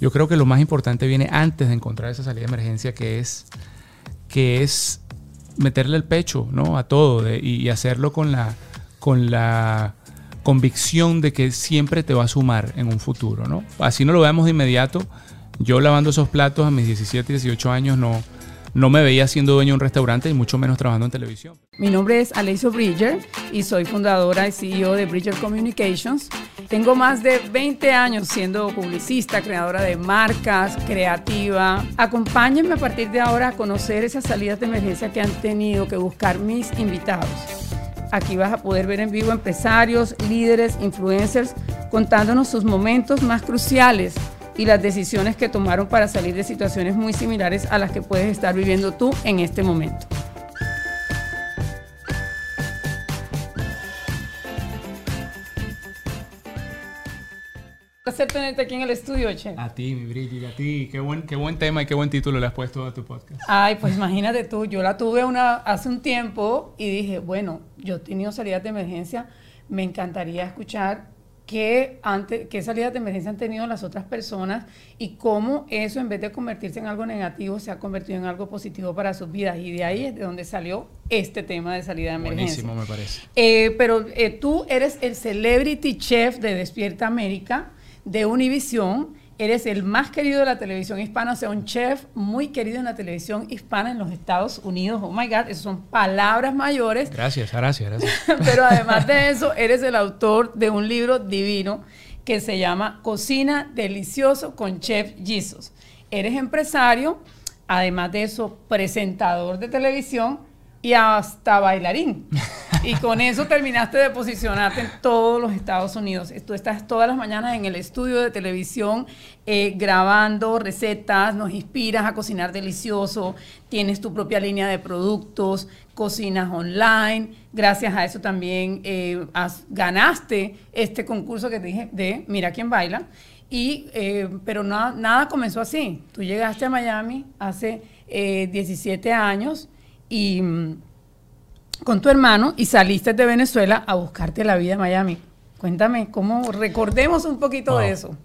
Yo creo que lo más importante viene antes de encontrar esa salida de emergencia, que es, que es meterle el pecho ¿no? a todo y, hacerlo con la, con la convicción de que siempre te va a sumar en un futuro. ¿no? Así no lo veamos de inmediato. Yo lavando esos platos a mis 17, 18 años no, no me veía siendo dueño de un restaurante y mucho menos trabajando en televisión. Mi nombre es Alessio Bridger y soy fundadora y CEO de Bridger Communications. Tengo más de 20 años siendo publicista, creadora de marcas, creativa. Acompáñenme a partir de ahora a conocer esas salidas de emergencia que han tenido que buscar mis invitados. Aquí vas a poder ver en vivo empresarios, líderes, influencers contándonos sus momentos más cruciales y las decisiones que tomaron para salir de situaciones muy similares a las que puedes estar viviendo tú en este momento. placer tenerte aquí en el estudio, Che. A ti, mi Brigitte, a ti. Qué buen, qué buen tema y qué buen título le has puesto a tu podcast. Ay, pues imagínate tú, yo la tuve una, hace un tiempo y dije, bueno, yo he tenido salidas de emergencia, me encantaría escuchar qué, antes, qué salidas de emergencia han tenido las otras personas y cómo eso, en vez de convertirse en algo negativo, se ha convertido en algo positivo para sus vidas. Y de ahí es de donde salió este tema de salida de emergencia. Buenísimo, me parece. Eh, pero eh, tú eres el celebrity chef de Despierta América, de Univision eres el más querido de la televisión hispana, o sea, un chef muy querido en la televisión hispana en los Estados Unidos. Oh my God, esas son palabras mayores. Gracias, gracias, gracias. Pero además de eso, eres el autor de un libro divino que se llama Cocina Delicioso con Chef Jesus. Eres empresario, además de eso, presentador de televisión y hasta bailarín. Y con eso terminaste de posicionarte en todos los Estados Unidos. Tú estás todas las mañanas en el estudio de televisión eh, grabando recetas, nos inspiras a cocinar delicioso, tienes tu propia línea de productos, cocinas online. Gracias a eso también eh, ganaste este concurso que te dije de Mira quién baila. Y, eh, pero nada comenzó así. Tú llegaste a Miami hace 17 años y mm, con tu hermano y saliste de Venezuela a buscarte la vida en Miami. Cuéntame, ¿cómo recordemos un poquito de eso?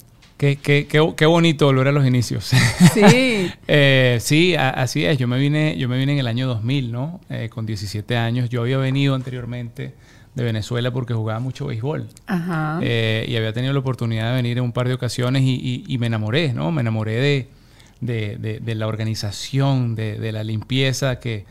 Qué, qué, qué, bonito volver a los inicios. Sí. Eh, sí, así es. Yo me vine, yo me vine en el año 2000, ¿no? Eh, con 17 años. Yo había venido anteriormente de Venezuela porque jugaba mucho béisbol. Ajá. Eh, y había tenido la oportunidad de venir en un par de ocasiones y, me enamoré, ¿no? Me enamoré de, de la organización, de, la limpieza que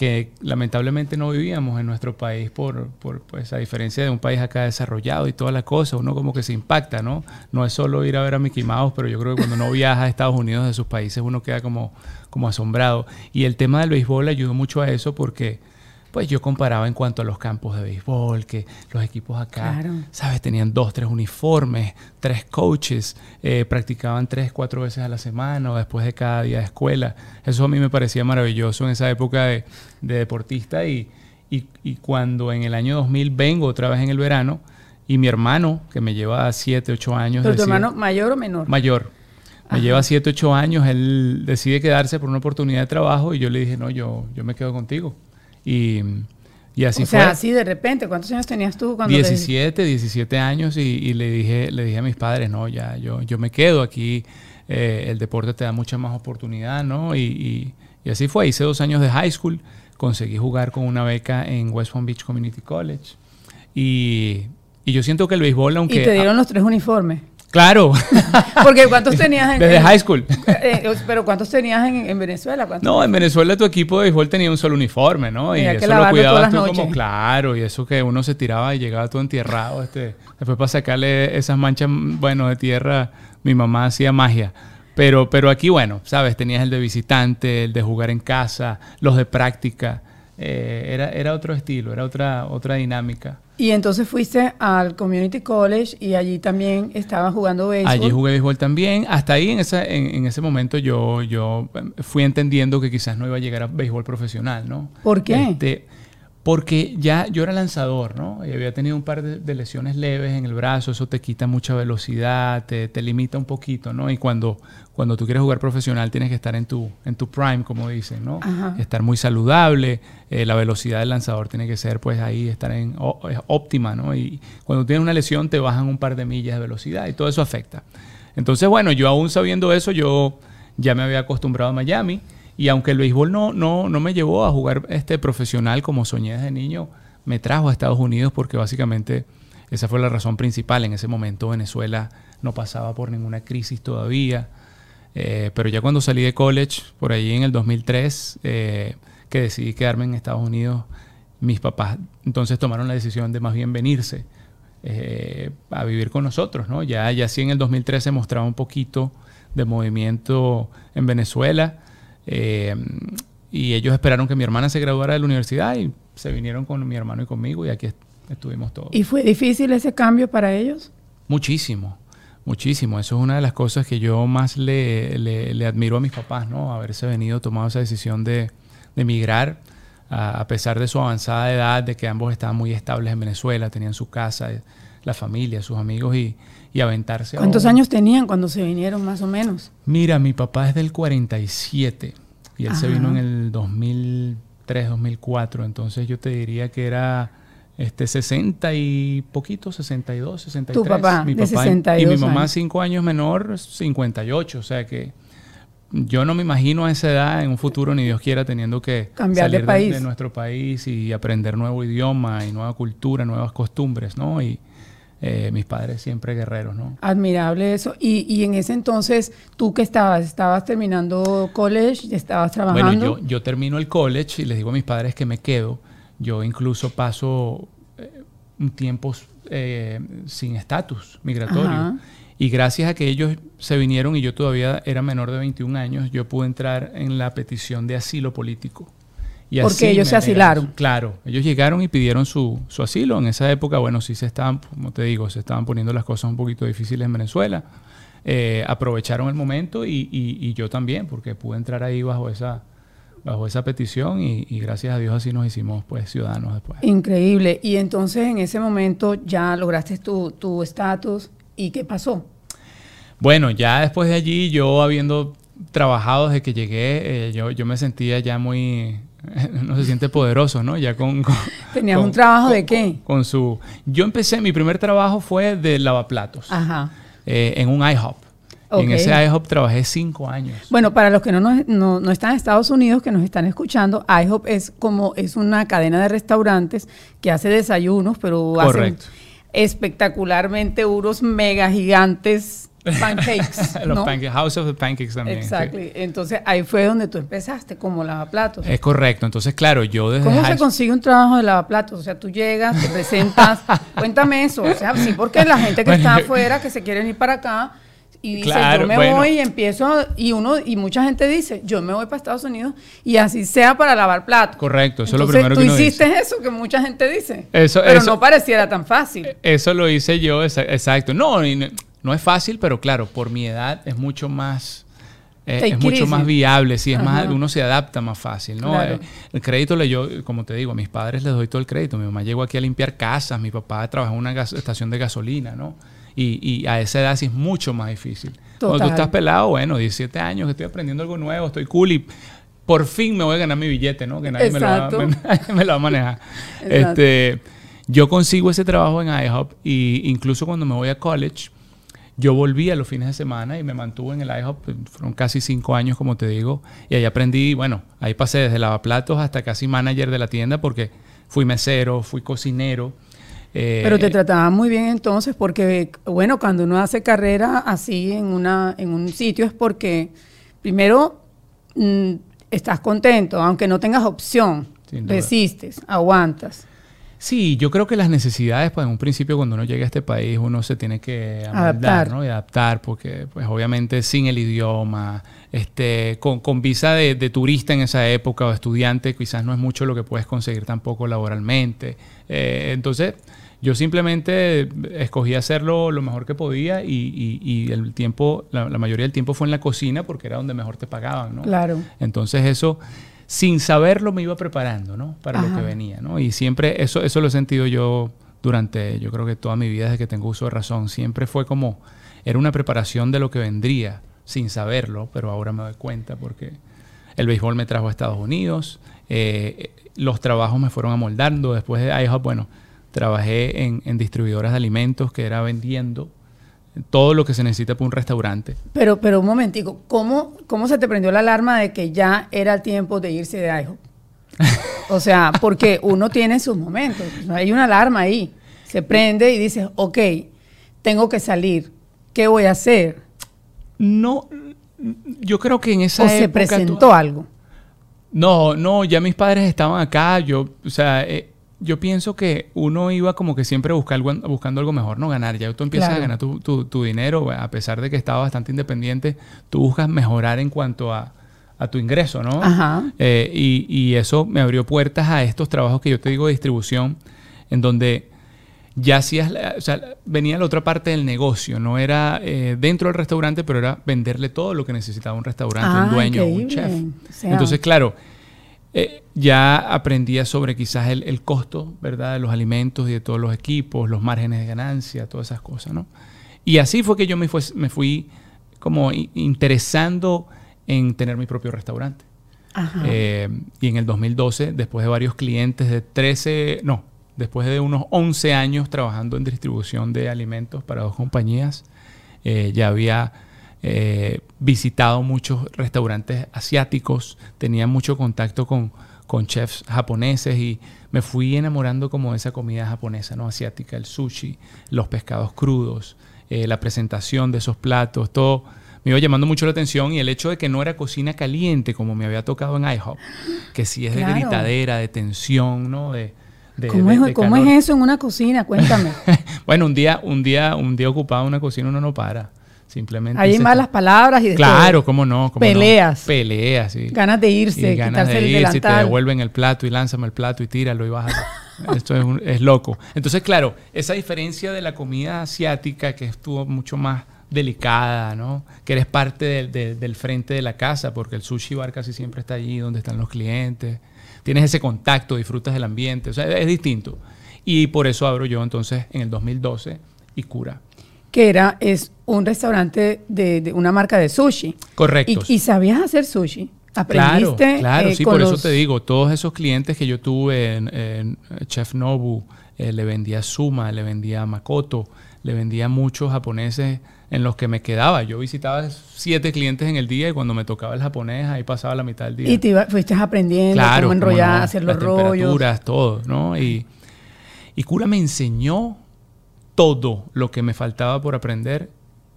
que lamentablemente no vivíamos en nuestro país por, por, pues a diferencia de un país acá desarrollado y toda la cosa, uno como que se impacta, ¿no? No es solo ir a ver a Mickey Mouse, pero yo creo que cuando uno viaja a Estados Unidos de sus países uno queda como, como asombrado. Y el tema del béisbol ayudó mucho a eso porque pues yo comparaba en cuanto a los campos de béisbol, que los equipos acá, ¿sabes? Tenían dos, tres uniformes, tres coaches, eh, practicaban tres, cuatro veces a la semana o después de cada día de escuela. Eso a mí me parecía maravilloso en esa época de, deportista y, y, cuando en el año 2000 vengo otra vez en el verano y mi hermano, que me lleva siete, ocho años... ¿Pero tu hermano mayor o menor? Mayor. Me lleva 7, 8 años, él decide quedarse por una oportunidad de trabajo y yo le dije, no, yo, yo me quedo contigo. Y, y así fue. O sea, así de repente, ¿cuántos años tenías tú cuando 17, 17 años y, le dije le dije a mis padres, no, ya, yo, yo me quedo aquí, eh, el deporte te da mucha más oportunidad, ¿no? Y, y, así fue, hice dos años de high school, conseguí jugar con una beca en West Palm Beach Community College y, y yo siento que el béisbol, aunque... Y te dieron los tres uniformes. Claro. Porque ¿cuántos tenías en... Desde high school. Eh, eh, pero ¿cuántos tenías en, Venezuela? No, en Venezuela tu equipo de béisbol tenía un solo uniforme, ¿no? Y, eso lo cuidabas tú como claro, y eso que uno se tiraba y llegaba todo entierrado. Este, después para sacarle esas manchas, bueno, de tierra, mi mamá hacía magia. Pero, pero aquí, bueno, sabes, tenías el de visitante, el de jugar en casa, los de práctica. Eh, era, era otro estilo, era otra, otra dinámica. Y entonces fuiste al Community College y allí también estabas jugando béisbol. Allí jugué béisbol también. Hasta ahí, en, esa, en, ese momento, yo, yo em, fui entendiendo que quizás no iba a llegar a béisbol profesional, ¿no? ¿Por qué? Este, porque ya yo era lanzador, ¿no? Y había tenido un par de, lesiones leves en el brazo, eso te quita mucha velocidad, te, te, limita un poquito, ¿no? Y cuando, cuando tú quieres jugar profesional tienes que estar en tu, en tu prime, como dicen, ¿no? Estar muy saludable, eh, la velocidad del lanzador tiene que ser, pues ahí, estar en óptima, ¿no? Y cuando tienes una lesión te bajan un par de millas de velocidad y todo eso afecta. Entonces, bueno, yo aún sabiendo eso, yo ya me había acostumbrado a Miami. Y aunque el béisbol no, no, no me llevó a jugar este profesional como soñé desde niño, me trajo a Estados Unidos porque básicamente esa fue la razón principal. En ese momento Venezuela no pasaba por ninguna crisis todavía. Eh, pero ya cuando salí de college, por ahí en el 2003, eh, que decidí quedarme en Estados Unidos, mis papás entonces tomaron la decisión de más bien venirse eh, a vivir con nosotros. ¿no? Ya, ya sí en el 2013 mostraba un poquito de movimiento en Venezuela. Y ellos esperaron que mi hermana se graduara de la universidad y se vinieron con mi hermano y conmigo y aquí estuvimos todos. ¿Y fue difícil ese cambio para ellos? Muchísimo, muchísimo. Eso es una de las cosas que yo más le, le, admiro a mis papás, ¿no? Haberse venido, tomado esa decisión de, de emigrar, a, pesar de su avanzada edad, de que ambos estaban muy estables en Venezuela, tenían su casa, la familia, sus amigos y, y aventarse. ¿Cuántos años tenían cuando se vinieron más o menos? Mira, mi papá es del 47 y él se vino en el 2003, 2004, entonces yo te diría que era este 60 y poquito, 62, 63. Tu papá, mi papá y, mi mamá cinco años menor, 58, o sea que yo no me imagino a esa edad en un futuro ni Dios quiera teniendo que cambiar de, país. De, nuestro país y aprender nuevo idioma y nueva cultura, nuevas costumbres, ¿no? Y eh, mis padres siempre guerreros, ¿no? Admirable eso. Y, y, en ese entonces, ¿tú qué estabas? ¿Estabas terminando college? ¿Estabas trabajando? Bueno, yo, yo termino el college y les digo a mis padres que me quedo yo incluso paso eh, un tiempo eh, sin estatus migratorio. Y gracias a que ellos se vinieron y yo todavía era menor de 21 años, yo pude entrar en la petición de asilo político. Y Porque ellos se asilaron. Claro, ellos llegaron y pidieron su, su, asilo. En esa época, bueno, sí se estaban, como te digo, se estaban poniendo las cosas un poquito difíciles en Venezuela. Eh, aprovecharon el momento y, y, yo también, porque pude entrar ahí bajo esa, bajo esa petición y, gracias a Dios así nos hicimos pues ciudadanos después. Increíble. Y entonces en ese momento ya lograste tu estatus y ¿qué pasó? Bueno, ya después de allí yo habiendo trabajado desde que llegué, eh, yo, yo me sentía ya muy, no se siente poderoso, ¿no? Ya con... ¿Tenías un trabajo de qué? Con, su... Yo empecé, mi primer trabajo fue de lavaplatos. Ajá. Eh, en un IHOP. En ese IHOP trabajé cinco años. Bueno, para los que no, no, están en Estados Unidos, que nos están escuchando, IHOP es como es una cadena de restaurantes que hace desayunos, pero Correcto. espectacularmente unos mega gigantes pancakes. Los pancakes, House of the Pancakes también. Exacto. Entonces ahí fue donde tú empezaste como lavaplatos. Es correcto. Entonces, claro, yo desde. ¿Cómo se consigue un trabajo de lavaplatos? O sea, tú llegas, te presentas. cuéntame eso. O sea, sí, porque la gente que está afuera, que se quieren ir para acá, y dice, yo me voy y empiezo, y uno, y mucha gente dice, yo me voy para Estados Unidos y así sea para lavar platos. Correcto, eso es lo primero que uno Tú hiciste eso que mucha gente dice. Eso, pero no pareciera tan fácil. Eso lo hice yo, exacto. No, no es fácil, pero claro, por mi edad es mucho más... Eh, es mucho más viable, sí, es más, uno se adapta más fácil, ¿no? Eh, el crédito le yo, como te digo, a mis padres les doy todo el crédito. Mi mamá llegó aquí a limpiar casas, mi papá trabajó en una estación de gasolina, ¿no? Y, a esa edad sí es mucho más difícil. Cuando tú estás pelado, bueno, 17 años, estoy aprendiendo algo nuevo, estoy cool y por fin me voy a ganar mi billete, ¿no? Que nadie, me lo, va, me lo, va, a manejar. Este, yo consigo ese trabajo en IHOP y incluso cuando me voy a college, yo volví a los fines de semana y me mantuve en el IHOP, fueron casi cinco años, como te digo, y ahí aprendí, bueno, ahí pasé desde lavaplatos hasta casi manager de la tienda porque fui mesero, fui cocinero, eh, Pero te trataban muy bien entonces porque, bueno, cuando uno hace carrera así en, una, en un sitio es porque, primero, mm, estás contento, aunque no tengas opción, resistes, aguantas. Sí, yo creo que las necesidades, pues en un principio cuando uno llega a este país uno se tiene que adaptar, ¿no? Y adaptar, porque pues obviamente sin el idioma, este, con, con visa de, de, turista en esa época o estudiante, quizás no es mucho lo que puedes conseguir tampoco laboralmente. Eh, entonces, yo simplemente escogí hacerlo lo mejor que podía y, el tiempo, la, mayoría del tiempo fue en la cocina porque era donde mejor te pagaban, ¿no? Claro. Entonces eso, sin saberlo, me iba preparando, ¿no? Para lo que venía, ¿no? Y siempre eso, eso lo he sentido yo durante, yo creo que toda mi vida desde que tengo uso de razón. Siempre fue como, era una preparación de lo que vendría, sin saberlo, pero ahora me doy cuenta porque el béisbol me trajo a Estados Unidos, eh, los trabajos me fueron amoldando. Después de IHOP, bueno, trabajé en, distribuidoras de alimentos que era vendiendo todo lo que se necesita para un restaurante. Pero, pero un momentico, ¿cómo, ¿cómo se te prendió la alarma de que ya era el tiempo de irse de IHOP? o sea, porque uno tiene sus momentos, hay una alarma ahí, se prende y dices, ok, tengo que salir, ¿qué voy a hacer? No, yo creo que en esa ¿O se presentó algo? No, no, ya mis padres estaban acá, yo, o sea, eh, yo pienso que uno iba como que siempre buscando algo mejor, no ganar. Ya tú empiezas a ganar tu, dinero, a pesar de que estaba bastante independiente, tú buscas mejorar en cuanto a, tu ingreso, ¿no? Ajá. Eh, y, eso me abrió puertas a estos trabajos que yo te digo de distribución, en donde ya hacías, o sea, venía la otra parte del negocio, no era eh, dentro del restaurante, pero era venderle todo lo que necesitaba un restaurante, un dueño, un chef. Entonces, claro, eh, ya aprendía sobre quizás el, costo, ¿verdad? De los alimentos y de todos los equipos, los márgenes de ganancia, todas esas cosas, ¿no? Y así fue que yo me, me fui como interesando en tener mi propio restaurante. Eh, y en el 2012, después de varios clientes de 13, no, después de unos 11 años trabajando en distribución de alimentos para dos compañías, eh, ya había eh, visitado muchos restaurantes asiáticos, tenía mucho contacto con, con chefs japoneses y me fui enamorando como de esa comida japonesa, ¿no? Asiática, el sushi, los pescados crudos, eh, la presentación de esos platos, todo me iba llamando mucho la atención y el hecho de que no era cocina caliente como me había tocado en IHOP, que sí es de gritadera, de tensión, ¿no? De, ¿Cómo, es, ¿Cómo, es, eso en una cocina? Cuéntame. bueno, un día, un día, un día ocupado en una cocina uno no para. Simplemente. Hay malas palabras y de Claro, cómo no. Peleas. Peleas, sí. Ganas de irse, ganas de irse, te devuelven el plato y lánzame el plato y tíralo y bájalo. Esto es, es, loco. Entonces, claro, esa diferencia de la comida asiática que estuvo mucho más delicada, ¿no? Que eres parte del frente de la casa, porque el sushi bar casi siempre está allí donde están los clientes. Tienes ese contacto, disfrutas del ambiente. O sea, es distinto. Y por eso abro yo entonces en el 2012 y cura que era, es un restaurante de, una marca de sushi. Correcto. Y, sabías hacer sushi. Aprendiste. Claro, claro eh, sí, por eso te digo, todos esos clientes que yo tuve en, Chef Nobu, eh, le vendía Suma, le vendía Makoto, le vendía muchos japoneses en los que me quedaba. Yo visitaba siete clientes en el día y cuando me tocaba el japonés, ahí pasaba la mitad del día. Y te fuiste aprendiendo cómo enrollar, hacer los rollos. todo, ¿no? Y, y Cura me enseñó todo lo que me faltaba por aprender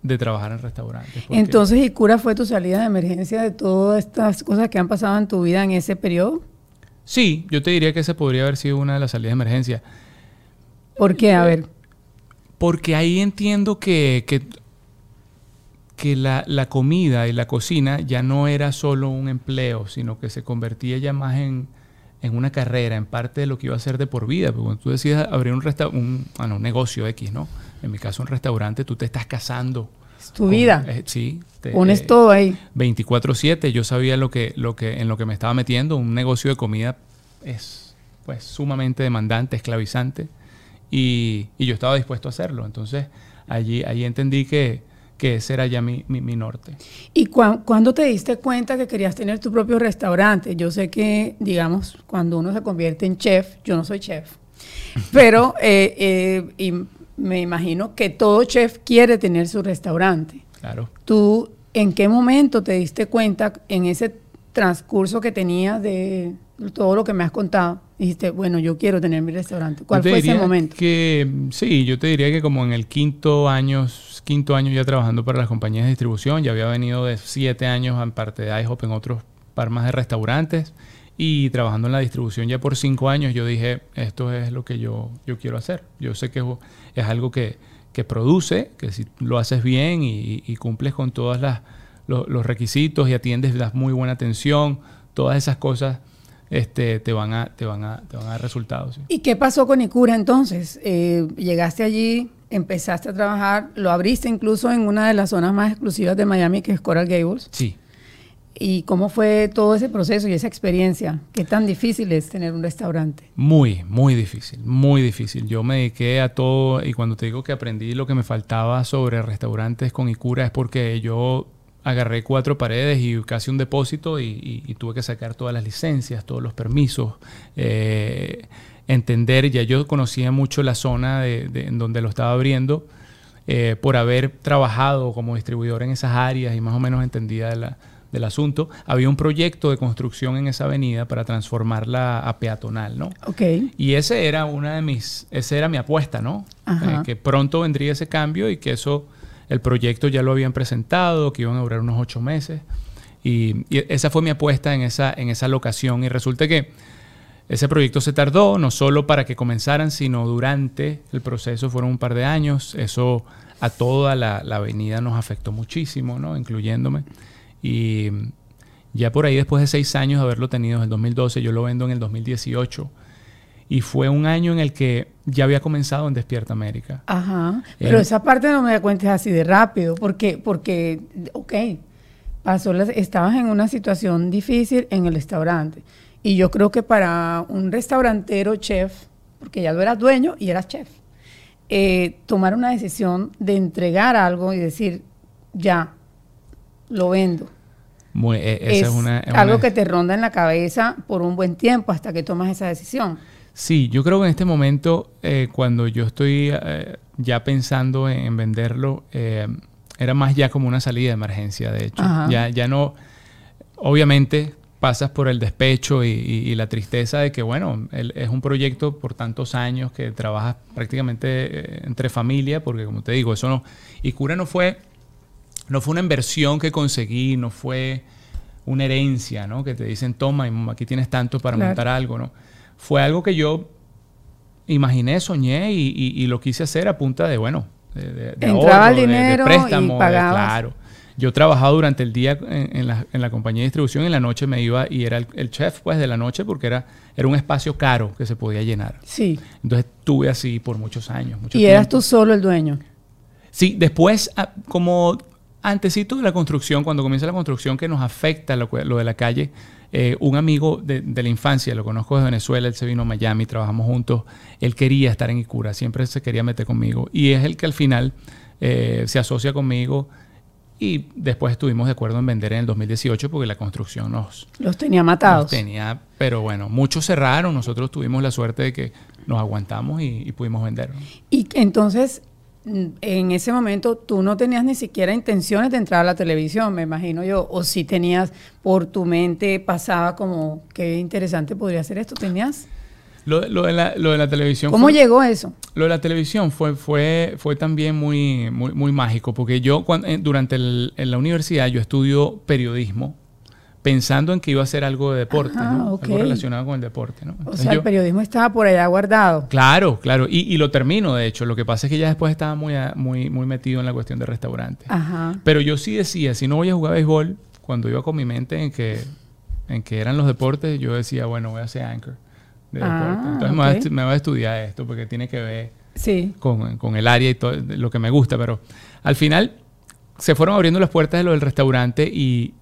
de trabajar en restaurantes. Entonces, ¿y cura fue tu salida de emergencia de todas estas cosas que han pasado en tu vida en ese periodo? Sí, yo te diría que esa podría haber sido una de las salidas de emergencia. ¿Por qué? A ver. Porque ahí entiendo que, que, la, la, comida y la cocina ya no era solo un empleo, sino que se convertía ya más en, en una carrera, en parte de lo que iba a hacer de por vida. Porque cuando tú decides abrir un, un, ah, un negocio X, ¿no? En mi caso, un restaurante, tú te estás casando. Es tu vida. Eh, sí. Te, Pones eh, todo ahí. 24-7. Yo sabía lo que, lo que, en lo que me estaba metiendo. Un negocio de comida es pues sumamente demandante, esclavizante. Y, y yo estaba dispuesto a hacerlo. Entonces, allí, allí entendí que, que ese era ya mi, norte. ¿Y cuándo te diste cuenta que querías tener tu propio restaurante? Yo sé que, digamos, cuando uno se convierte en chef, yo no soy chef, pero eh, eh, me imagino que todo chef quiere tener su restaurante. Claro. ¿Tú en qué momento te diste cuenta en ese transcurso que tenías de todo lo que me has contado? dijiste, bueno, yo quiero tener mi restaurante. ¿Cuál fue ese momento? Que sí, yo te diría que como en el quinto año, quinto año ya trabajando para las compañías de distribución, ya había venido de siete años en parte de IHOP en otros par más de restaurantes y trabajando en la distribución ya por cinco años, yo dije, esto es lo que yo, yo quiero hacer. Yo sé que es algo que, que produce, que si lo haces bien y, cumples con todos los requisitos y atiendes, das muy buena atención, todas esas cosas este, te, van a, te, van a, te van a dar resultados. ¿Y qué pasó con Icura entonces? Eh, llegaste allí, empezaste a trabajar, lo abriste incluso en una de las zonas más exclusivas de Miami, que es Coral Gables. Sí. ¿Y cómo fue todo ese proceso y esa experiencia? ¿Qué tan difícil es tener un restaurante? Muy, muy difícil, muy difícil. Yo me dediqué a todo y cuando te digo que aprendí lo que me faltaba sobre restaurantes con Icura es porque yo agarré cuatro paredes y casi un depósito y, tuve que sacar todas las licencias, todos los permisos, eh, entender, ya yo conocía mucho la zona de, en donde lo estaba abriendo eh, por haber trabajado como distribuidor en esas áreas y más o menos entendía del asunto, había un proyecto de construcción en esa avenida para transformarla a peatonal, ¿no? Ok. Y ese era una de mis, esa era mi apuesta, ¿no? Eh, que pronto vendría ese cambio y que eso, el proyecto ya lo habían presentado, que iban a durar unos ocho meses. Y, y esa fue mi apuesta en esa, en esa locación. Y resulta que ese proyecto se tardó no solo para que comenzaran, sino durante el proceso fueron un par de años. Eso a toda la, avenida nos afectó muchísimo, ¿no? incluyéndome. Y ya por ahí, después de seis años de haberlo tenido en el 2012, yo lo vendo en el 2018. Y fue un año en el que ya había comenzado en Despierta América. Ajá. Pero esa parte no me da cuenta así de rápido, porque, porque ok, pasó, estabas en una situación difícil en el restaurante y yo creo que para un restaurantero chef, porque ya lo eras dueño y eras chef, eh, tomar una decisión de entregar algo y decir, ya, lo vendo. E, es, algo que te ronda en la cabeza por un buen tiempo hasta que tomas esa decisión. Sí, yo creo que en este momento, eh, cuando yo estoy eh, ya pensando en, venderlo, era más ya como una salida de emergencia, de hecho. Ya, ya no, obviamente pasas por el despecho y, la tristeza de que, bueno, es un proyecto por tantos años que trabajas prácticamente eh, entre familia, porque como te digo, eso no... Y Cura no fue, no fue una inversión que conseguí, no fue una herencia, ¿no? Que te dicen, toma, aquí tienes tanto para montar algo, ¿no? Fue algo que yo imaginé, soñé y, lo quise hacer a punta de, bueno, de, de, ahorro, dinero de, préstamo, y claro. Yo trabajaba durante el día en, la, compañía de distribución y en la noche me iba y era el, chef pues de la noche porque era, era un espacio caro que se podía llenar. Sí. Entonces estuve así por muchos años. ¿Y eras tú solo el dueño? Sí, después ah, como antesito de la construcción, cuando comienza la construcción que nos afecta lo, de la calle, eh, un amigo de, la infancia, lo conozco de Venezuela, él se vino a Miami, trabajamos juntos, él quería estar en Icura, siempre se quería meter conmigo y es el que al final eh, se asocia conmigo y después estuvimos de acuerdo en vender en el 2018 porque la construcción nos... Los tenía matados. tenía, pero bueno, muchos cerraron, nosotros tuvimos la suerte de que nos aguantamos y, pudimos vender. Y entonces, en ese momento, tú no tenías ni siquiera intenciones de entrar a la televisión, me imagino yo, o si tenías por tu mente, pasaba como, qué interesante podría ser esto, ¿tenías? Lo, de, la, televisión. ¿Cómo llegó eso? Lo de la televisión fue, fue, fue también muy, muy, muy mágico, porque yo cuando, durante en la universidad yo estudio periodismo pensando en que iba a hacer algo de deporte, ¿no? algo relacionado con el deporte. ¿no? o sea, el periodismo estaba por allá guardado. Claro, claro, y, y, lo termino, de hecho. Lo que pasa es que ya después estaba muy, muy, muy metido en la cuestión de restaurante. Ajá. Pero yo sí decía, si no voy a jugar béisbol, cuando iba con mi mente en que, en que eran los deportes, yo decía, bueno, voy a ser anchor. Ah, Entonces me, voy a, estudiar esto porque tiene que ver con, el área y todo lo que me gusta. Pero al final se fueron abriendo las puertas de lo del restaurante y,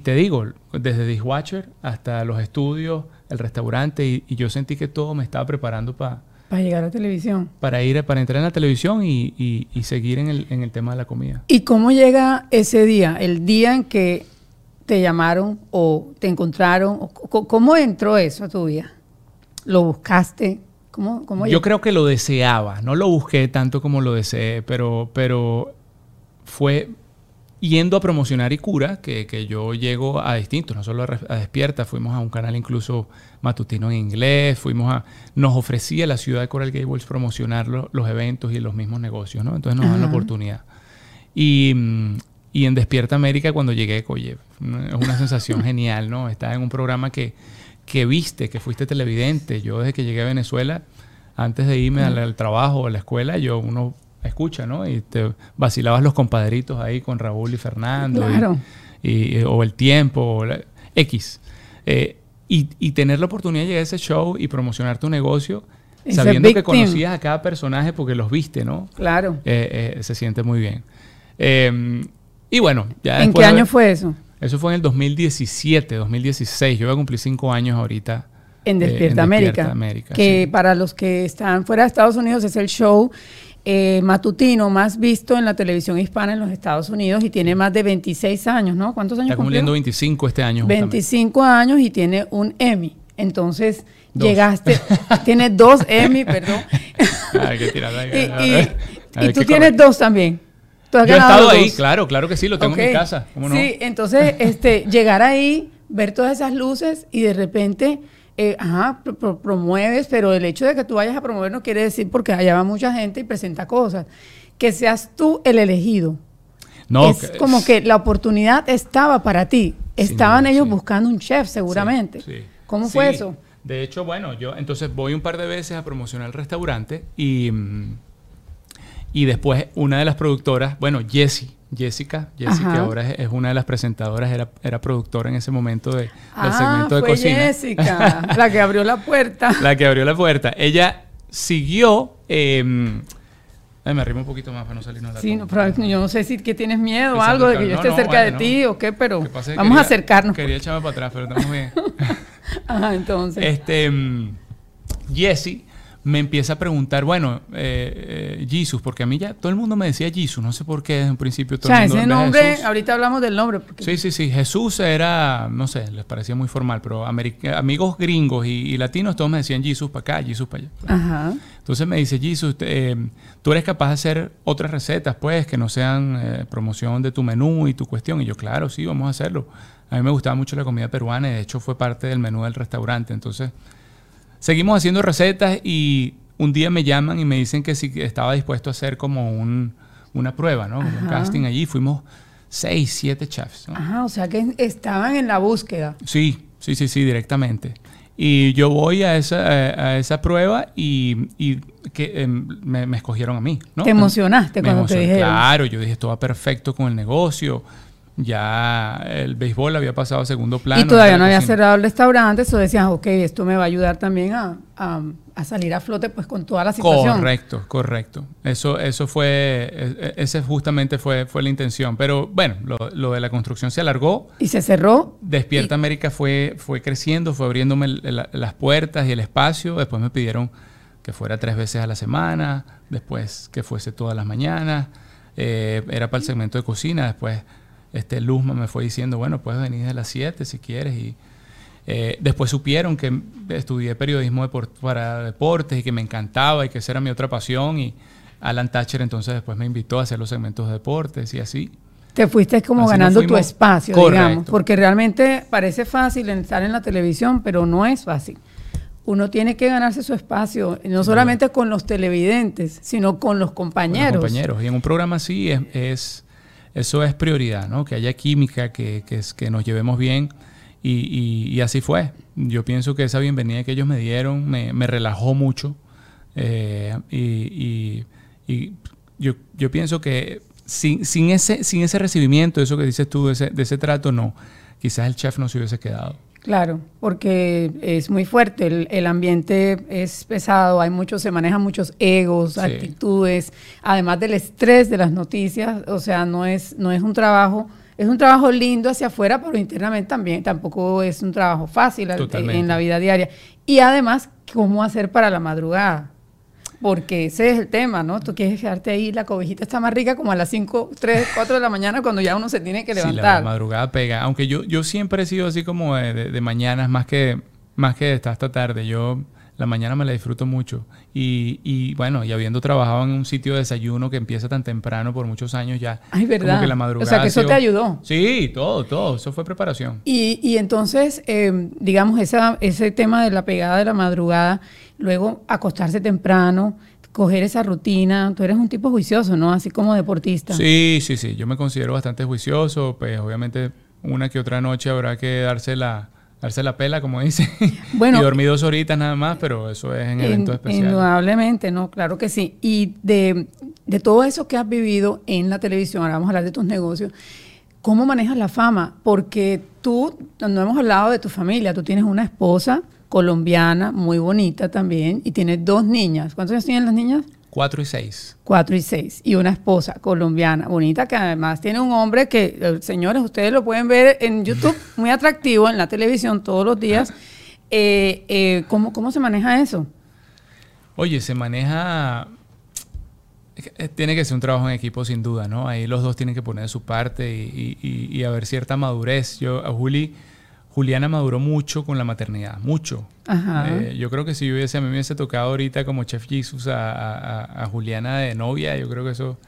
te digo, desde Dishwatcher hasta los estudios, el restaurante, y, yo sentí que todo me estaba preparando para... Para llegar a la televisión. Para ir, para entrar en la televisión y, seguir en el, en el tema de la comida. ¿Y cómo llega ese día? El día en que te llamaron o te encontraron. ¿Cómo entró eso a tu vida? ¿Lo buscaste? ¿Cómo, cómo yo creo que lo deseaba. No lo busqué tanto como lo deseé, pero, pero fue yendo a promocionar Icura, que, que yo llego a distintos, no solo a, Despierta, fuimos a un canal incluso matutino en inglés, fuimos a, nos ofrecía la ciudad de Coral Gables promocionar los eventos y los mismos negocios, ¿no? Entonces nos dan la oportunidad. Y, y, en Despierta América cuando llegué, oye, es una sensación genial, ¿no? Estaba en un programa que que viste, que fuiste televidente. Yo desde que llegué a Venezuela, antes de irme al, trabajo o a la escuela, yo uno escucha, ¿no? Y te vacilabas los compadritos ahí con Raúl y Fernando. Claro. Y, o el tiempo, o X. Eh, y, tener la oportunidad de llegar a ese show y promocionar tu negocio, sabiendo que conocías a cada personaje porque los viste, ¿no? Claro. Eh, eh, se siente muy bien. y bueno, ya... ¿En qué año fue eso? Eso fue en el 2017, 2016. Yo voy a cumplir cinco años ahorita. En Despierta, América, Que para los que están fuera de Estados Unidos es el show eh, matutino más visto en la televisión hispana en los Estados Unidos y tiene más de 26 años, ¿no? ¿Cuántos años? Está cumpliendo 25 este año. 25 años y tiene un Emmy. Entonces, llegaste, tiene dos Emmy, perdón. Ay, qué tirada. y, y tú tienes dos también. Yo he estado ahí, claro, claro que sí, lo tengo en mi casa. Sí, entonces este, llegar ahí, ver todas esas luces y de repente, eh, ajá, promueves, pero el hecho de que tú vayas a promover no quiere decir porque allá va mucha gente y presenta cosas. Que seas tú el elegido. No, es como que la oportunidad estaba para ti. Estaban ellos buscando un chef, seguramente. ¿Cómo fue eso? De hecho, bueno, yo entonces voy un par de veces a promocionar el restaurante y, y después una de las productoras, bueno, Jessie, Jessica, Jessica que ahora es, una de las presentadoras, era, era productora en ese momento de, del ah, segmento de cocina. Jessica, la que abrió la puerta. la que abrió la puerta. Ella siguió eh, me arrimo un poquito más para no salirnos de la Sí, no, pero yo no sé si que tienes miedo o algo de que yo esté cerca de ti o qué, pero vamos a acercarnos. Quería echarme para atrás, pero estamos bien. Ajá, entonces. Este, mm, Jesse me empieza a preguntar, bueno, eh, eh, Jesus, porque a mí ya todo el mundo me decía Jesus, no sé por qué desde un principio todo o sea, el mundo ese nombre, ahorita hablamos del nombre. Sí, sí, sí, Jesús era, no sé, les parecía muy formal, pero amigos gringos y, latinos todos me decían Jesus para acá, Jesus para allá. Ajá. Entonces me dice, Jesus, eh, tú eres capaz de hacer otras recetas, pues, que no sean eh, promoción de tu menú y tu cuestión. Y yo, claro, sí, vamos a hacerlo. A mí me gustaba mucho la comida peruana y de hecho fue parte del menú del restaurante. Entonces Seguimos haciendo recetas y un día me llaman y me dicen que si estaba dispuesto a hacer como un, una prueba, ¿no? un casting allí. Fuimos seis, siete chefs. Ajá, o sea que estaban en la búsqueda. Sí, sí, sí, sí, directamente. Y yo voy a esa, a esa prueba y, y que em, me, escogieron a mí. ¿no? Te emocionaste cuando te dijeron. Claro, yo dije, esto va perfecto con el negocio ya el béisbol había pasado a segundo plano. Y todavía no había cerrado el restaurante, eso decías, ok, esto me va a ayudar también a, salir a flote pues con toda la situación. Correcto, correcto. Eso, eso fue, e, e, ese justamente fue, fue la intención. Pero bueno, lo, de la construcción se alargó. Y se cerró. Despierta América fue, fue creciendo, fue abriéndome las puertas y el espacio. Después me pidieron que fuera tres veces a la semana, después que fuese todas las mañanas. Eh, era para el segmento de cocina, después este Luzma me fue diciendo, bueno, puedes venir a las 7 si quieres. Y eh, después supieron que estudié periodismo para deportes y que me encantaba y que esa era mi otra pasión. Y Alan Thatcher entonces después me invitó a hacer los segmentos de deportes y así. Te fuiste como ganando tu espacio, digamos, porque realmente parece fácil estar en la televisión, pero no es fácil. Uno tiene que ganarse su espacio, no solamente con los televidentes, sino con los compañeros. Con los compañeros. Y en un programa así es eso es prioridad, ¿no? Que haya química, que, que, que nos llevemos bien. Y, así fue. Yo pienso que esa bienvenida que ellos me dieron me, relajó mucho. Eh, y, y yo, yo, pienso que sin, sin, ese, sin ese recibimiento, eso que dices tú, de ese, de ese trato, no. Quizás el chef no se hubiese quedado. Claro, porque es muy fuerte, el, ambiente es pesado, hay muchos, se manejan muchos egos, actitudes, además del estrés de las noticias, o sea, no es, no es un trabajo, es un trabajo lindo hacia afuera, pero internamente también tampoco es un trabajo fácil eh, en la vida diaria. Y además, ¿cómo hacer para la madrugada? Porque ese es el tema, ¿no? Tú quieres quedarte ahí, la cobijita está más rica como a las 5, 3, 4 de la mañana cuando ya uno se tiene que levantar. Sí, la madrugada pega. Aunque yo, yo siempre he sido así como de, de, mañanas, más que, más que de hasta tarde. Yo la mañana me la disfruto mucho. Y, y, bueno, y habiendo trabajado en un sitio de desayuno que empieza tan temprano por muchos años ya. Ay, verdad. Como que la madrugada. O sea, que eso te ayudó. Sí, todo, todo. Eso fue preparación. Y, y entonces, eh, digamos, esa, ese tema de la pegada de la madrugada luego acostarse temprano, coger esa rutina. Tú eres un tipo juicioso, ¿no? Así como deportista. Sí, sí, sí. Yo me considero bastante juicioso. Pues obviamente una que otra noche habrá que darse la, darse la pela, como dice. Bueno, y dormir dos horitas nada más, pero eso es en eventos especiales. Indudablemente, ¿no? Claro que sí. Y de, de todo eso que has vivido en la televisión, ahora vamos a hablar de tus negocios. ¿Cómo manejas la fama? Porque tú, no hemos hablado de tu familia, tú tienes una esposa, colombiana, muy bonita también, y tiene dos niñas. ¿Cuántos años tienen las niñas? Cuatro y seis. Cuatro y seis. Y una esposa colombiana, bonita, que además tiene un hombre que, eh, señores, ustedes lo pueden ver en YouTube, muy atractivo, en la televisión todos los días. Eh, eh, ¿cómo, ¿Cómo se maneja eso? Oye, se maneja tiene que ser un trabajo en equipo sin duda, ¿no? Ahí los dos tienen que poner su parte y, y, y, haber cierta madurez. Yo a Juli Juliana maduró mucho con la maternidad, mucho. Eh, yo creo que si hubiese, a mí me hubiese tocado ahorita como Chef Jesus a, Juliana de novia, yo creo que eso,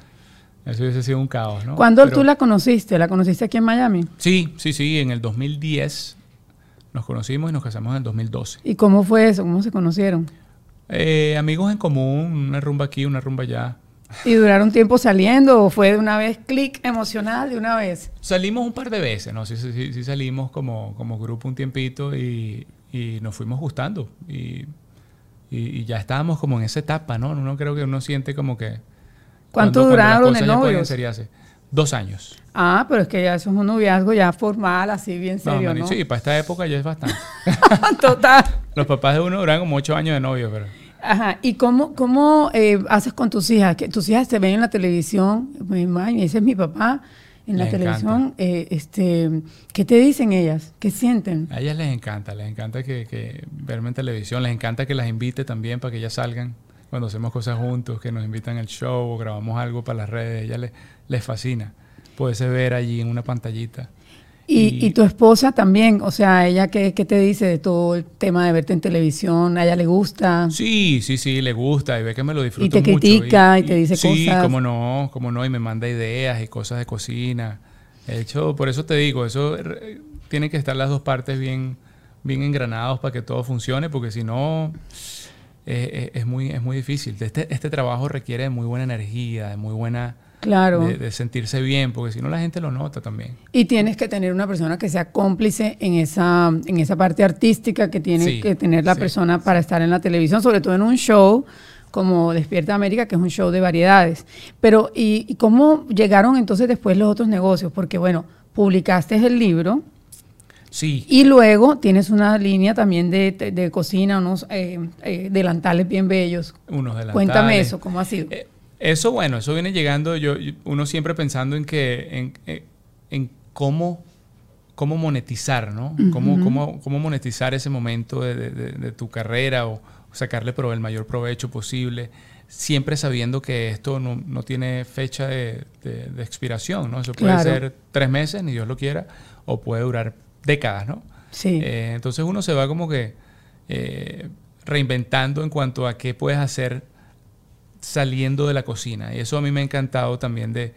eso hubiese sido un caos, ¿no? ¿Cuándo tú la conociste? ¿La conociste aquí en Miami? Sí, sí, sí, en el 2010 nos conocimos y nos casamos en el 2012. ¿Y cómo fue eso? ¿Cómo se conocieron? Eh, amigos en común, una rumba aquí, una rumba allá. ¿Y duraron tiempo saliendo o fue de una vez clic emocional de una vez? Salimos un par de veces, ¿no? Sí, sí, sí salimos como, como grupo un tiempito y, y nos fuimos gustando. Y, y, ya estábamos como en esa etapa, ¿no? Uno creo que uno siente como que... ¿Cuánto duraron de novio? Dos años. Ah, pero es que ya eso es un noviazgo ya formal, así bien serio, ¿no? Sí, para esta época ya es bastante. Total. Los papás de uno duran como ocho años de novio, pero... Ajá. ¿Y cómo, cómo eh, haces con tus hijas? Que tus hijas te ven en la televisión, y ese es mi papá en la televisión. Eh, este, ¿Qué te dicen ellas? ¿Qué sienten? A ellas les encanta, les encanta que, que verme en televisión, les encanta que las invite también para que ellas salgan cuando hacemos cosas juntos, que nos invitan al show o grabamos algo para las redes. A ellas les, les fascina poderse ver allí en una pantallita. Y, tu esposa también, o sea, ella qué, qué, te dice de todo el tema de verte en televisión, a ella le gusta. Sí, sí, sí, le gusta y ve que me lo disfruto Y te critica y, te dice cosas. Sí, cómo no, cómo no, y me manda ideas y cosas de cocina. De hecho, por eso te digo, eso tiene que estar las dos partes bien, bien engranados para que todo funcione, porque si no es, muy, es muy difícil. Este, este trabajo requiere de muy buena energía, de muy buena Claro. De, sentirse bien, porque si no la gente lo nota también. Y tienes que tener una persona que sea cómplice en esa, en esa parte artística que tiene que tener la persona para estar en la televisión, sobre todo en un show como Despierta América, que es un show de variedades. Pero, ¿y, cómo llegaron entonces después los otros negocios? Porque, bueno, publicaste el libro. Sí. Y luego tienes una línea también de, cocina, unos eh, eh, delantales bien bellos. Unos delantales. Cuéntame eso, ¿cómo ha sido? Eh, eso, bueno, eso viene llegando, yo, uno siempre pensando en que, en, eh, en cómo, cómo monetizar, ¿no? cómo, cómo, cómo, monetizar ese momento de, de, tu carrera o, sacarle el mayor provecho posible, siempre sabiendo que esto no, no tiene fecha de, expiración, ¿no? Eso puede ser tres meses, ni Dios lo quiera, o puede durar décadas, ¿no? Sí. Eh, entonces uno se va como que eh, reinventando en cuanto a qué puedes hacer saliendo de la cocina. Y eso a mí me ha encantado también de,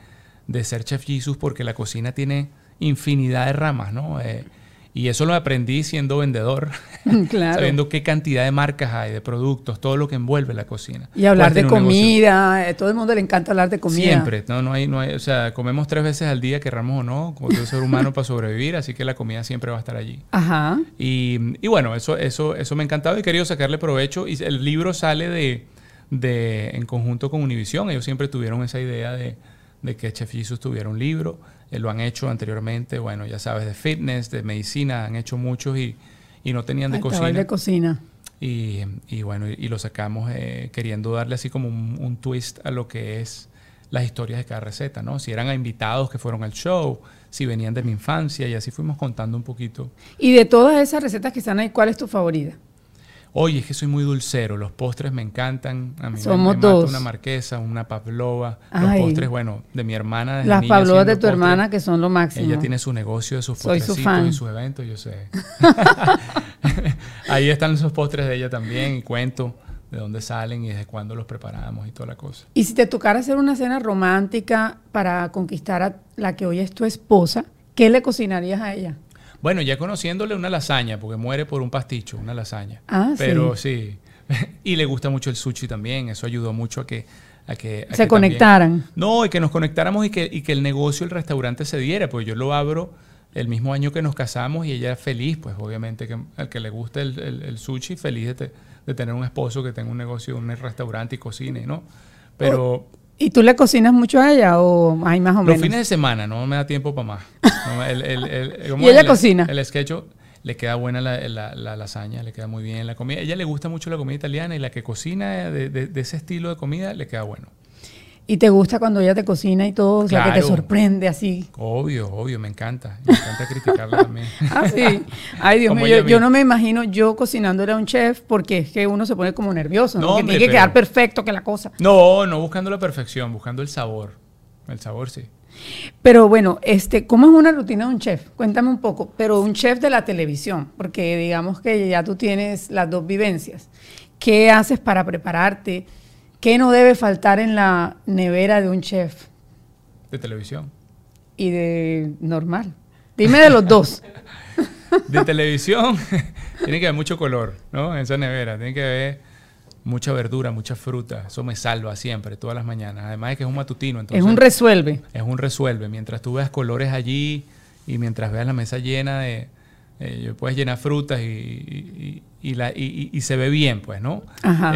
de ser Chef Jesus porque la cocina tiene infinidad de ramas, ¿no? Eh, y eso lo aprendí siendo vendedor, sabiendo qué cantidad de marcas hay, de productos, todo lo que envuelve la cocina. Y hablar de comida, a eh, todo el mundo le encanta hablar de comida. Siempre, no, no hay, no hay, o sea, comemos tres veces al día, querramos o no, como todo ser humano para sobrevivir, así que la comida siempre va a estar allí. Ajá. Y, y bueno, eso, eso, eso me ha encantado y he querido sacarle provecho. Y el libro sale de, de, en conjunto con Univision. Ellos siempre tuvieron esa idea de, que Chef Jesus tuviera un libro. Eh, lo han hecho anteriormente, bueno, ya sabes, de fitness, de medicina, han hecho muchos y, no tenían de cocina. de cocina. Y, y bueno, y, lo sacamos eh, queriendo darle así como un, twist a lo que es las historias de cada receta, ¿no? Si eran invitados que fueron al show, si venían de mi infancia y así fuimos contando un poquito. Y de todas esas recetas que están ahí, ¿cuál es tu favorita? Oye, es que soy muy dulcero, los postres me encantan. A mí Somos me, dos. una marquesa, una pavlova. Los postres, bueno, de mi hermana. Las pavlovas de tu hermana que son lo máximo. Ella tiene su negocio de sus postrecitos y sus eventos, yo sé. Ahí están esos postres de ella también y cuento de dónde salen y desde cuándo los preparamos y toda la cosa. Y si te tocara hacer una cena romántica para conquistar a la que hoy es tu esposa, ¿qué le cocinarías a ella? Bueno, ya conociéndole una lasaña, porque muere por un pasticho, una lasaña. Ah, Pero sí. y le gusta mucho el sushi también, eso ayudó mucho a que... A que se conectaran. no, y que nos conectáramos y que, y que el negocio, el restaurante se diera, pues yo lo abro el mismo año que nos casamos y ella feliz, pues obviamente que al que le guste el, sushi, feliz de, de, tener un esposo que tenga un negocio, un restaurante y cocine, ¿no? Pero... ¿Y tú le cocinas mucho a ella o hay más o menos? Los fines de semana, no me da tiempo para más. ¿Y ella cocina? El sketch le queda buena la, la, lasaña, le queda muy bien la comida. A ella le gusta mucho la comida italiana y la que cocina de, de ese estilo de comida le queda bueno. ¿Y te gusta cuando ella te cocina y todo? O sea, que te sorprende así. Obvio, obvio, me encanta. Me encanta criticarla también. ah, sí. Ay, Dios mío, yo, no me imagino yo cocinándole a un chef porque es que uno se pone como nervioso, ¿no? tiene que quedar perfecto que la cosa. No, no buscando la perfección, buscando el sabor. El sabor, sí. Pero bueno, este, ¿cómo es una rutina de un chef? Cuéntame un poco, pero un chef de la televisión, porque digamos que ya tú tienes las dos vivencias. ¿Qué haces para prepararte? ¿Qué no debe faltar en la nevera de un chef? De televisión. Y de normal. Dime de los dos. de televisión, tiene que haber mucho color, ¿no? En esa nevera. Tiene que haber mucha verdura, mucha fruta. Eso me salva siempre, todas las mañanas. Además de que es un matutino. Entonces, es un resuelve. Es un resuelve. Mientras tú veas colores allí y mientras veas la mesa llena de... Eh, puedes llenar frutas y, y, se ve bien, pues, ¿no?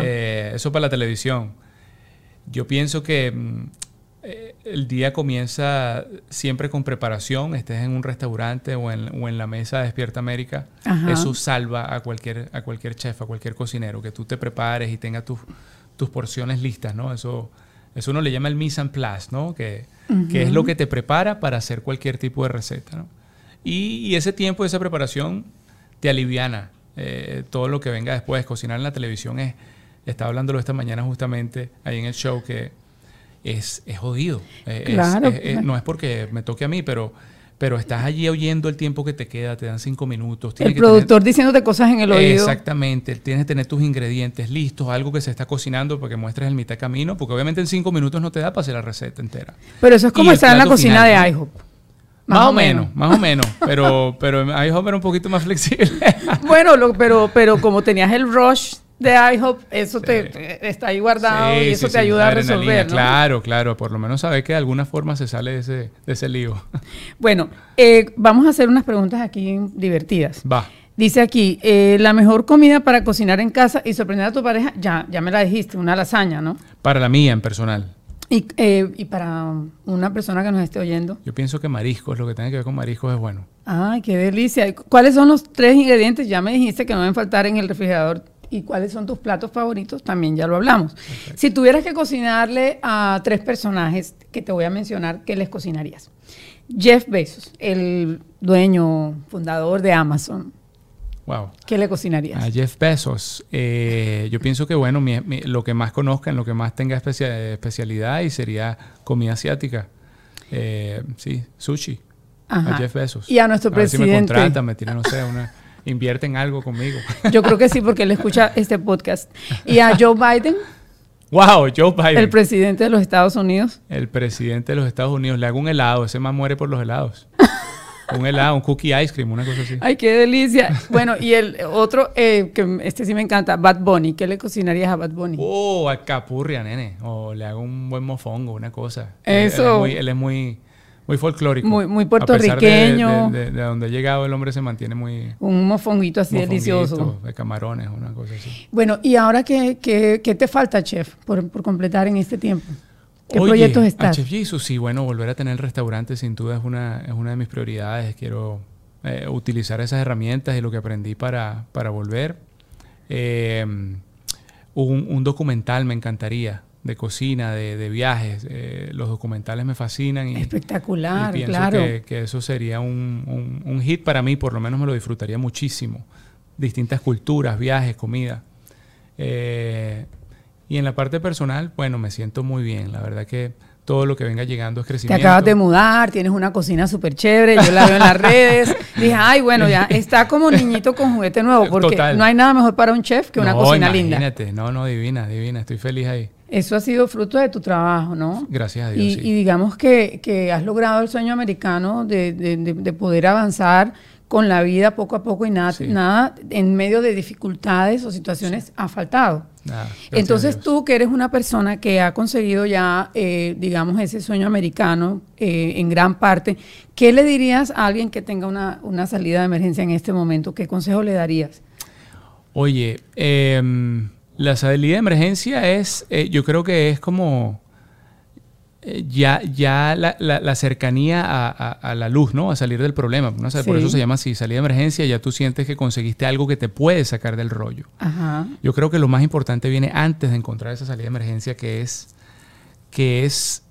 Eh, eso para la televisión. Yo pienso que mm, eh, el día comienza siempre con preparación, estés en un restaurante o en, la mesa de Despierta América, eso salva a cualquier, a cualquier chef, a cualquier cocinero, que tú te prepares y tengas tus, tus porciones listas, ¿no? Eso, eso uno le llama el mise en place, ¿no? Que, es lo que te prepara para hacer cualquier tipo de receta, ¿no? Y, ese tiempo, esa preparación te aliviana eh, todo lo que venga después. Cocinar en la televisión es, estaba hablándolo esta mañana justamente ahí en el show que es, es jodido. Eh, no es porque me toque a mí, pero, pero estás allí oyendo el tiempo que te queda, te dan cinco minutos. El productor diciéndote cosas en el oído. Exactamente, tienes que tener tus ingredientes listos, algo que se está cocinando para que muestres el mitad camino, porque obviamente en cinco minutos no te da para hacer la receta entera. Pero eso es como estar en la cocina de IHOP. Más, o menos, más o menos. Pero, pero IHOP era un poquito más flexible. bueno, pero, pero como tenías el rush de IHOP, eso te, está ahí guardado y eso te ayuda a resolver. Claro, claro, por lo menos sabes que de alguna forma se sale de ese, de ese lío. Bueno, eh, vamos a hacer unas preguntas aquí divertidas. Va. Dice aquí, eh, la mejor comida para cocinar en casa y sorprender a tu pareja, ya, ya me la dijiste, una lasaña, ¿no? Para la mía en personal. Y, eh, y para una persona que nos esté oyendo. Yo pienso que mariscos, lo que tenga que ver con mariscos es bueno. Ay, qué delicia. ¿Cuáles son los tres ingredientes? Ya me dijiste que no deben faltar en el refrigerador y cuáles son tus platos favoritos, también ya lo hablamos. Si tuvieras que cocinarle a tres personajes que te voy a mencionar, ¿qué les cocinarías? Jeff Bezos, el dueño, fundador de Amazon. Wow. ¿Qué le cocinarías? A Jeff Bezos. Eh, yo pienso que, bueno, lo que más conozcan, lo que más tenga especialidad y sería comida asiática. Eh, sí, sushi. A Jeff Bezos. Y a nuestro presidente. Si me contrata, me tiene, no sé, una invierte en algo conmigo. Yo creo que sí, porque él escucha este podcast. ¿Y a Joe Biden? Wow, Joe Biden. El presidente de los Estados Unidos. El presidente de los Estados Unidos. Le hago un helado, ese más muere por los helados. un helado, un cookie ice cream, una cosa así. Ay, qué delicia. Bueno, y el otro, eh, que este sí me encanta, Bad Bunny. ¿Qué le cocinarías a Bad Bunny? Oh, a capurria, nene. O le hago un buen mofongo, una cosa. Eso. él es muy muy folclórico. Muy, muy puertorriqueño. de, donde ha llegado el hombre se mantiene muy... Un mofonguito así delicioso. De camarones, una cosa así. Bueno, ¿y ahora qué, qué, qué te falta, chef, por, por, completar en este tiempo? ¿Qué proyectos estás? Chef Jesus, sí, bueno, volver a tener el restaurante sin duda es una, es una de mis prioridades. Quiero eh, utilizar esas herramientas y lo que aprendí para, para volver. Eh, un, un documental me encantaría de cocina, de, viajes. Eh, los documentales me fascinan. Y, Espectacular, pienso claro. Que, eso sería un, hit para mí, por lo menos me lo disfrutaría muchísimo. Distintas culturas, viajes, comida. Eh, y en la parte personal, bueno, me siento muy bien. La verdad que todo lo que venga llegando es crecimiento. Te acabas de mudar, tienes una cocina súper chévere, yo la veo en las redes. Dije, ay, bueno, ya está como niñito con juguete nuevo, porque no hay nada mejor para un chef que una cocina linda. No, no, divina, divina, estoy feliz ahí. Eso ha sido fruto de tu trabajo, ¿no? Gracias a Dios. Y, digamos que, has logrado el sueño americano de, poder avanzar con la vida poco a poco y nada, nada en medio de dificultades o situaciones ha faltado. Entonces tú que eres una persona que ha conseguido ya, eh, digamos, ese sueño americano eh, en gran parte, ¿qué le dirías a alguien que tenga una, una salida de emergencia en este momento? ¿Qué consejo le darías? Oye, eh, la salida de emergencia es, eh, yo creo que es como eh, ya, ya la, cercanía a, la luz, ¿no? A salir del problema. ¿no? Por eso se llama así, salida de emergencia, ya tú sientes que conseguiste algo que te puede sacar del rollo. Yo creo que lo más importante viene antes de encontrar esa salida de emergencia, que es, que es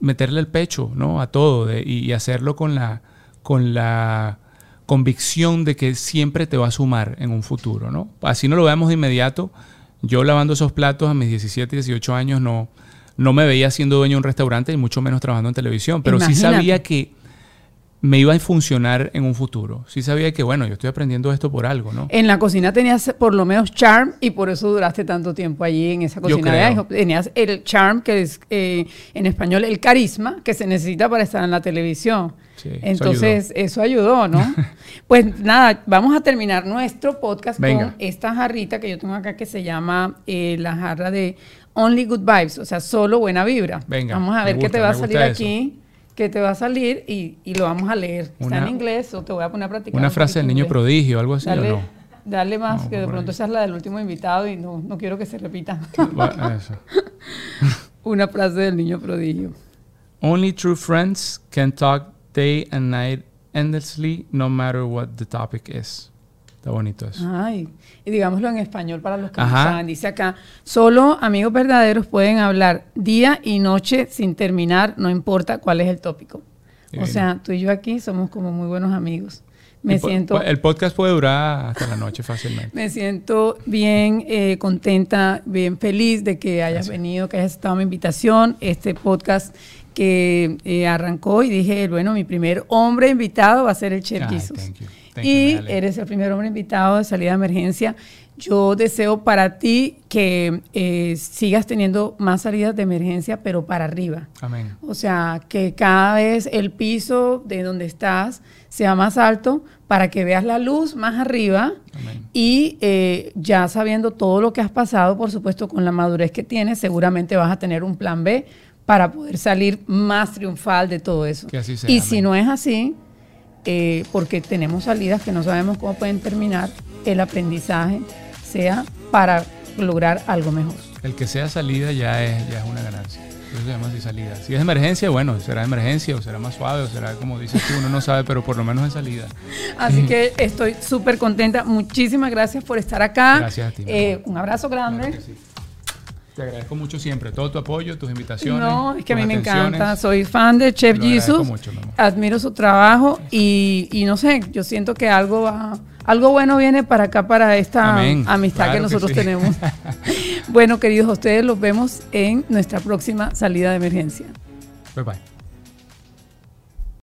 meterle el pecho, ¿no? A todo y, hacerlo con la, con la convicción de que siempre te va a sumar en un futuro, ¿no? Así no lo veamos de inmediato, yo lavando esos platos a mis 17, 18 años no, no me veía siendo dueño de un restaurante y mucho menos trabajando en televisión, pero sí sabía que me iba a funcionar en un futuro. Sí sabía que, bueno, yo estoy aprendiendo esto por algo, ¿no? En la cocina tenías por lo menos charm y por eso duraste tanto tiempo allí en esa cocina. Tenías el charm, que es eh, en español el carisma, que se necesita para estar en la televisión. Entonces, eso ayudó, ¿no? pues nada, vamos a terminar nuestro podcast con esta jarrita que yo tengo acá que se llama eh, la jarra de Only Good Vibes, o sea, solo buena vibra. Venga, vamos a ver qué te va a salir aquí que te va a salir y, y lo vamos a leer. Está en inglés o te voy a poner a practicar. Una frase del niño prodigio, algo así, dale, ¿o no? Dale más, que de pronto esa es la del último invitado y no, no quiero que se repita. Eso. Una frase del niño prodigio. Only true friends can talk day and night endlessly, no matter what the topic is. Está bonito eso. Ay, y digámoslo en español para los que no saben. Dice acá, solo amigos verdaderos pueden hablar día y noche sin terminar, no importa cuál es el tópico. O sea, tú y yo aquí somos como muy buenos amigos. Me siento... El podcast puede durar hasta la noche fácilmente. Me siento bien eh, contenta, bien feliz de que hayas venido, que hayas estado mi invitación. Este podcast que eh, arrancó y dije, bueno, mi primer hombre invitado va a ser el Chef Y eres el primer hombre invitado de salida de emergencia. Yo deseo para ti que eh, sigas teniendo más salidas de emergencia, pero para arriba. Amén. O sea, que cada vez el piso de donde estás sea más alto para que veas la luz más arriba. Amén. Y eh, ya sabiendo todo lo que has pasado, por supuesto, con la madurez que tienes, seguramente vas a tener un plan B para poder salir más triunfal de todo eso. Que así sea, y si no es así, eh, porque tenemos salidas que no sabemos cómo pueden terminar, el aprendizaje sea para lograr algo mejor. El que sea salida ya es, ya es una ganancia. Eso se llama así salida. Si es emergencia, bueno, será emergencia o será más suave o será como dices tú, uno no sabe, pero por lo menos es salida. Así que estoy súper contenta. Muchísimas gracias por estar acá. Gracias a ti. Eh, un abrazo grande. Te agradezco mucho siempre todo tu apoyo, tus invitaciones. No, es que a mí me encanta. Soy fan de Chef Jesus. admiro su trabajo y, y, no sé, yo siento que algo va, algo bueno viene para acá, para esta amistad que nosotros tenemos. bueno, queridos, ustedes los vemos en nuestra próxima salida de emergencia. Bye bye.